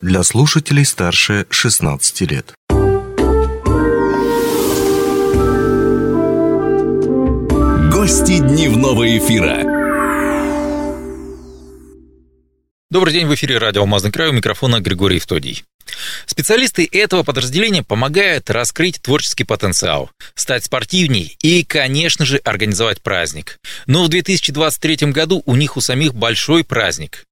для слушателей старше 16 лет. Гости дневного эфира. Добрый день, в эфире радио «Алмазный край», у микрофона Григорий Евтодий. Специалисты этого подразделения помогают раскрыть творческий потенциал, стать спортивней и, конечно же, организовать праздник. Но в 2023 году у них у самих большой праздник.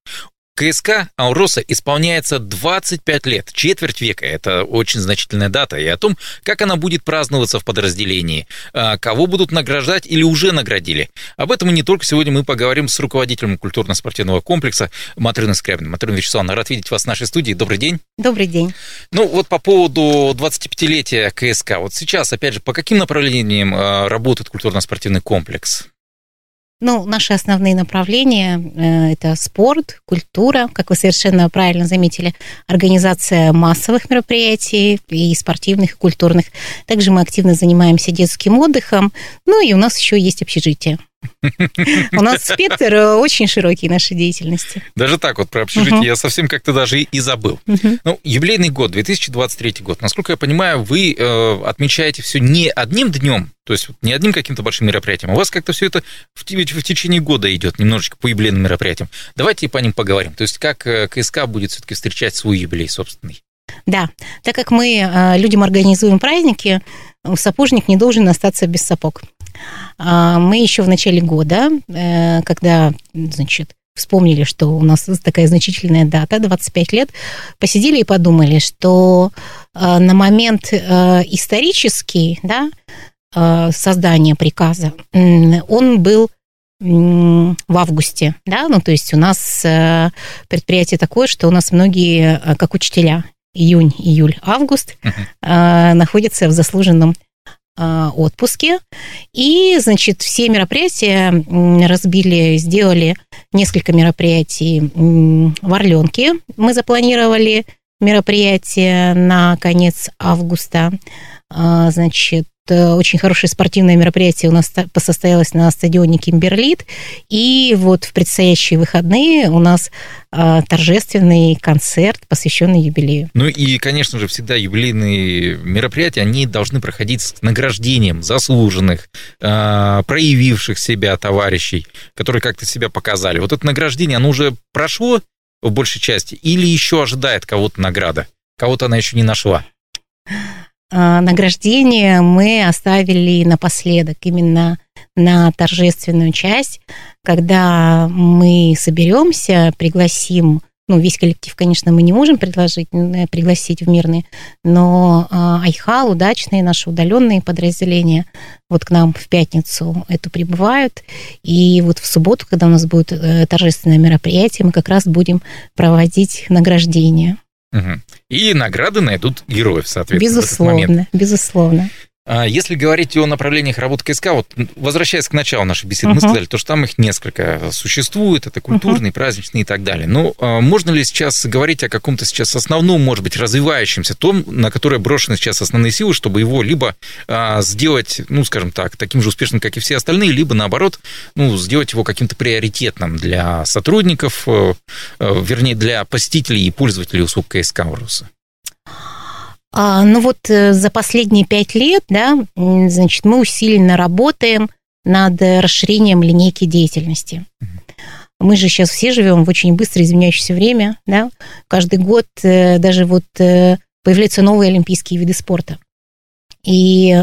КСК Ауроса исполняется 25 лет, четверть века. Это очень значительная дата. И о том, как она будет праздноваться в подразделении, а, кого будут награждать или уже наградили. Об этом и не только сегодня мы поговорим с руководителем культурно-спортивного комплекса Матриной Скрябиной. Матрина Вячеславовна, рад видеть вас в нашей студии. Добрый день. Добрый день. Ну вот по поводу 25-летия КСК. Вот сейчас, опять же, по каким направлениям а, работает культурно-спортивный комплекс? Ну, наши основные направления э, – это спорт, культура, как вы совершенно правильно заметили, организация массовых мероприятий и спортивных, и культурных. Также мы активно занимаемся детским отдыхом, ну и у нас еще есть общежитие. У нас спектр э, очень широкий нашей деятельности. Даже так вот про общежитие я совсем как-то даже и забыл. Ну, юбилейный год, 2023 год. Насколько я понимаю, вы э, отмечаете все не одним днем, то есть не одним каким-то большим мероприятием. У вас как-то все это в, в течение года идет немножечко по юбилейным мероприятиям. Давайте по ним поговорим. То есть как э, КСК будет все-таки встречать свой юбилей собственный? Да, так как мы людям организуем праздники, сапожник не должен остаться без сапог. А, мы еще в начале года, э, когда, значит, вспомнили, что у нас такая значительная дата, 25 лет, посидели и подумали, что э, на момент э, исторический, да, создания приказа, он был в августе, да, ну то есть у нас предприятие такое, что у нас многие, как учителя, июнь, июль, август, uh-huh. находятся в заслуженном отпуске. И, значит, все мероприятия разбили, сделали несколько мероприятий в Орленке. Мы запланировали мероприятие на конец августа. А, значит, Э, очень хорошее спортивное мероприятие у нас состоялось на стадионе Кимберлит. И вот в предстоящие выходные у нас э, торжественный концерт, посвященный юбилею. Ну и, конечно же, всегда юбилейные мероприятия, они должны проходить с награждением заслуженных, э, проявивших себя товарищей, которые как-то себя показали. Вот это награждение, оно уже прошло в большей части или еще ожидает кого-то награда? Кого-то она еще не нашла? А, награждение мы оставили напоследок, именно на торжественную часть, когда мы соберемся, пригласим ну, весь коллектив, конечно, мы не можем предложить, э, пригласить в мирный, но а, Айхал, удачные наши удаленные подразделения, вот к нам в пятницу это прибывают, и вот в субботу, когда у нас будет э, торжественное мероприятие, мы как раз будем проводить награждение. Угу. И награды найдут героев, соответственно, Безусловно, безусловно. А если говорить о направлениях работы КСК, вот возвращаясь к началу нашей беседы, uh-huh. мы сказали, то, что там их несколько существует, это культурные, uh-huh. праздничные и так далее. Но а, можно ли сейчас говорить о каком-то сейчас основном, может быть, развивающемся, том, на которое брошены сейчас основные силы, чтобы его либо а, сделать, ну, скажем так, таким же успешным, как и все остальные, либо, наоборот, ну, сделать его каким-то приоритетным для сотрудников, э, э, вернее, для посетителей и пользователей услуг КСК Уруса? А, ну вот э, за последние пять лет, да, значит, мы усиленно работаем над расширением линейки деятельности. Мы же сейчас все живем в очень быстро изменяющееся время, да. Каждый год э, даже вот э, появляются новые олимпийские виды спорта. И,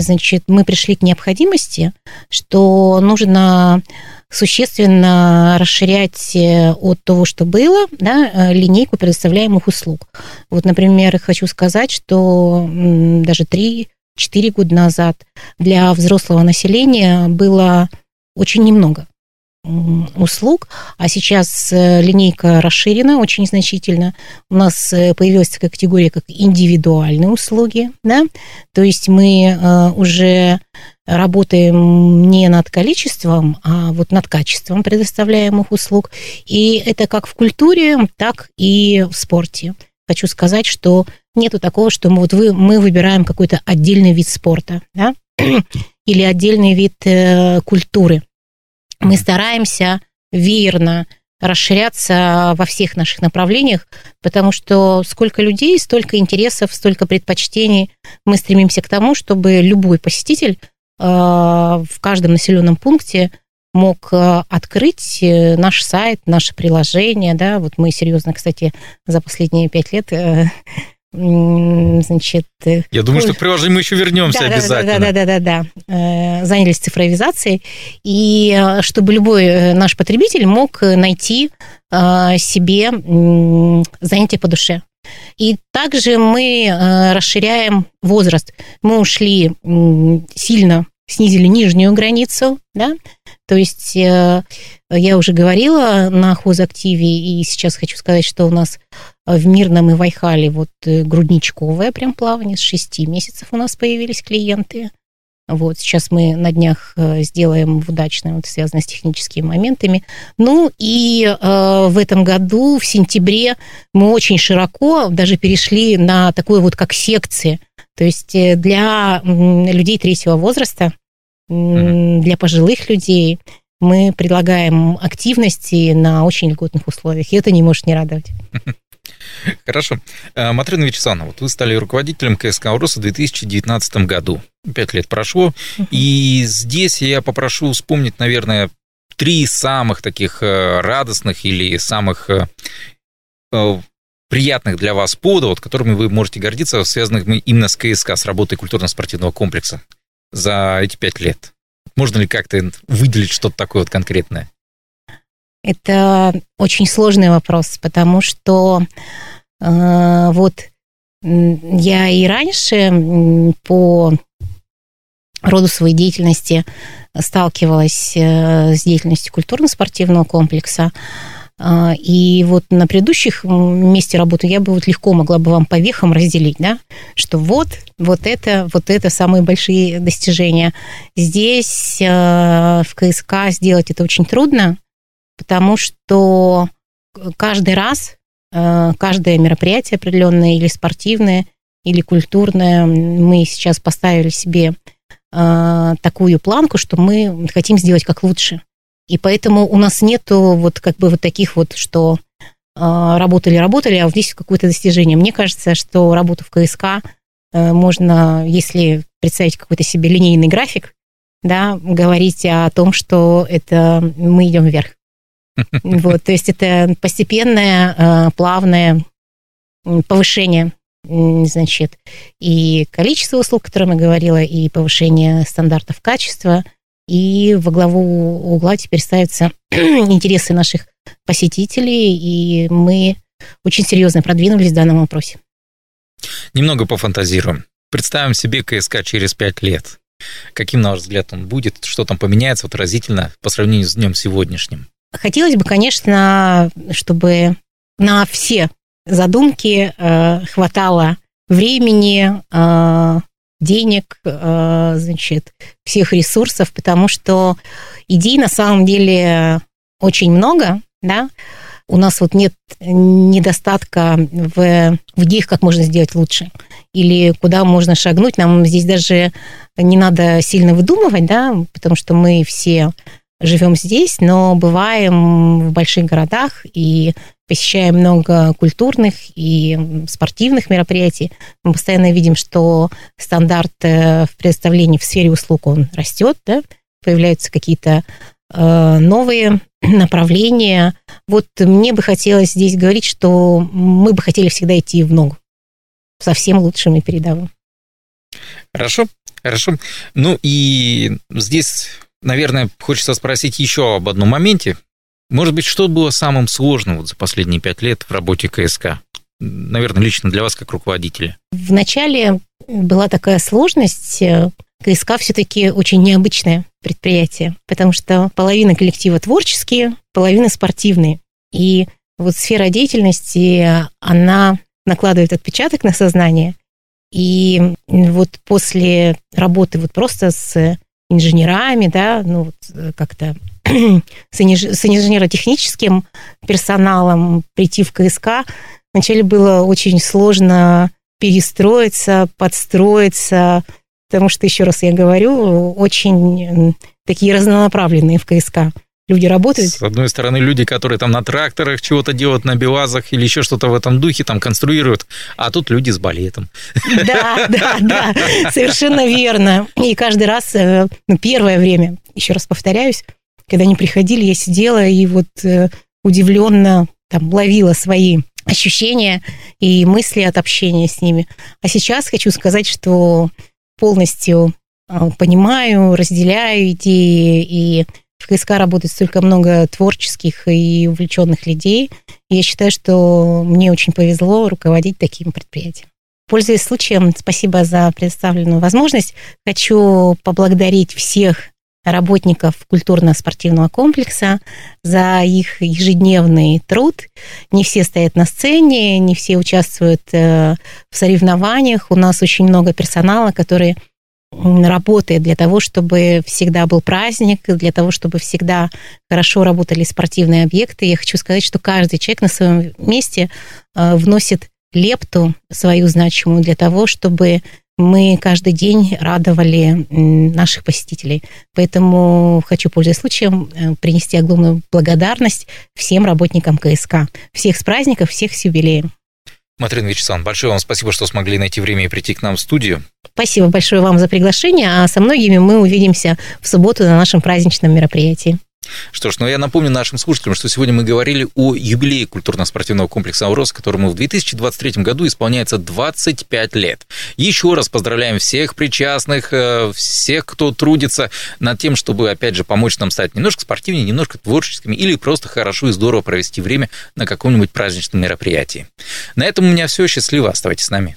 значит, мы пришли к необходимости, что нужно существенно расширять э, от того, что было, да, э, линейку предоставляемых услуг. Вот, например, хочу сказать, что даже 3-4 года назад для взрослого населения было очень немного услуг, а сейчас э, линейка расширена очень значительно. У нас появилась такая категория, как индивидуальные услуги, да, то есть мы уже работаем не над количеством, а вот над качеством предоставляемых услуг. И это как в культуре, так и в спорте. Хочу сказать, что нету такого, что мы, вот вы, мы выбираем какой-то отдельный вид спорта, да, или отдельный вид э, культуры. Мы стараемся верно расширяться во всех наших направлениях, потому что сколько людей, столько интересов, столько предпочтений. Мы стремимся к тому, чтобы любой посетитель э, в каждом населенном пункте мог э, открыть э, наш сайт, наше приложение, да, вот мы серьезно, кстати, за последние пять лет значит... Я думаю, что к приложению мы еще вернемся да, обязательно. Да, да, да, да, да. Занялись цифровизацией, и чтобы любой наш потребитель мог найти себе занятие по душе. И также мы расширяем возраст. Мы ушли сильно снизили нижнюю границу, да, то есть э, я уже говорила на хозактиве, и сейчас хочу сказать, что у нас в Мирном и Вайхале вот э, грудничковое прям плавание, с 6 месяцев у нас появились клиенты. Вот, сейчас мы на днях э, сделаем в удачном, вот, связано с техническими моментами. Ну и э, в этом году, в сентябре, мы очень широко даже перешли на такое вот как секции – то есть э, для людей третьего возраста, для пожилых людей мы предлагаем активности на очень льготных условиях, и это не может не радовать. Хорошо. Э, Матрина Вячеславовна, вот вы стали руководителем КСК «Урос» в 2019 году. Пять лет прошло. И здесь я попрошу вспомнить, наверное, три самых таких э, радостных или самых приятных для вас поводов, вот, которыми вы можете гордиться, связанных именно с КСК, с работой культурно-спортивного комплекса за эти пять лет? Можно ли как-то выделить что-то такое вот конкретное? Это очень сложный вопрос, потому что э, вот я и раньше по роду своей деятельности сталкивалась э, с деятельностью культурно-спортивного комплекса. А, и вот на предыдущих месте работы я бы вот легко могла бы вам по вехам разделить, да, что вот, вот это, вот это самые большие достижения. Здесь а, в КСК сделать это очень трудно, потому что каждый раз, а, каждое мероприятие определенное или спортивное, или культурное, мы сейчас поставили себе такую планку, что мы хотим сделать как лучше. И поэтому у нас нету вот как бы вот таких вот, что а, работали, работали, а здесь какое-то достижение. Мне кажется, что работу в КСК э, можно, если представить какой-то себе линейный график, да, говорить о том, что это мы идем вверх. Вот, то есть это постепенное, э, плавное повышение значит, и количество услуг, о котором я говорила, и повышение стандартов качества, и во главу угла теперь ставятся интересы наших посетителей, и мы очень серьезно продвинулись в данном вопросе. Немного пофантазируем. Представим себе КСК через пять лет. Каким, на ваш взгляд, он будет? Что там поменяется вот разительно по сравнению с днем сегодняшним? Хотелось бы, конечно, чтобы на все задумки э, хватало времени, э, денег, э, значит, всех ресурсов, потому что идей на самом деле очень много, да, у нас вот нет недостатка в, в идеях, как можно сделать лучше, или куда можно шагнуть. Нам здесь даже не надо сильно выдумывать, да, потому что мы все живем здесь, но бываем в больших городах и посещаем много культурных и спортивных мероприятий. Мы постоянно видим, что стандарт э, в предоставлении в сфере услуг, он растет, да? появляются какие-то э, новые направления. Вот мне бы хотелось здесь говорить, что мы бы хотели всегда идти в ногу со всем лучшим и передовым. Хорошо, хорошо. Ну и здесь наверное, хочется спросить еще об одном моменте. Может быть, что было самым сложным вот за последние пять лет в работе КСК? Наверное, лично для вас как руководителя. Вначале была такая сложность. КСК все-таки очень необычное предприятие, потому что половина коллектива творческие, половина спортивные. И вот сфера деятельности, она накладывает отпечаток на сознание. И вот после работы вот просто с инженерами, да, ну, э, как-то с, инженеротехническим персоналом прийти в КСК. Вначале было очень сложно перестроиться, подстроиться, потому что, еще раз я говорю, очень такие разнонаправленные в КСК люди работают. С одной стороны, люди, которые там на тракторах чего-то делают, на БелАЗах или еще что-то в этом духе, там конструируют, а тут люди с балетом. Да, да, да, совершенно верно. И каждый раз, э, ну, первое время, еще раз повторяюсь, когда они приходили, я сидела и вот э, удивленно там ловила свои ощущения и мысли от общения с ними. А сейчас хочу сказать, что полностью э, понимаю, разделяю идеи и в КСК работает столько много творческих и увлеченных людей. Я считаю, что мне очень повезло руководить таким предприятием. Пользуясь случаем, спасибо за предоставленную возможность. Хочу поблагодарить всех работников культурно-спортивного комплекса за их ежедневный труд. Не все стоят на сцене, не все участвуют э, в соревнованиях. У нас очень много персонала, который работает для того, чтобы всегда был праздник, для того, чтобы всегда хорошо работали спортивные объекты. Я хочу сказать, что каждый человек на своем месте э, вносит лепту свою значимую для того, чтобы мы каждый день радовали наших посетителей. Поэтому хочу, пользуясь случаем, э, принести огромную благодарность всем работникам КСК. Всех с праздников, всех с юбилеем. Матрина Вячеславовна, большое вам спасибо, что смогли найти время и прийти к нам в студию. Спасибо большое вам за приглашение, а со многими мы увидимся в субботу на нашем праздничном мероприятии. Что ж, ну я напомню нашим слушателям, что сегодня мы говорили о юбилее культурно-спортивного комплекса «Аурос», которому в 2023 году исполняется 25 лет. Еще раз поздравляем всех причастных, э, всех, кто трудится над тем, чтобы, опять же, помочь нам стать немножко спортивнее, немножко творческими или просто хорошо и здорово провести время на каком-нибудь праздничном мероприятии. На этом у меня все. Счастливо. Оставайтесь с нами.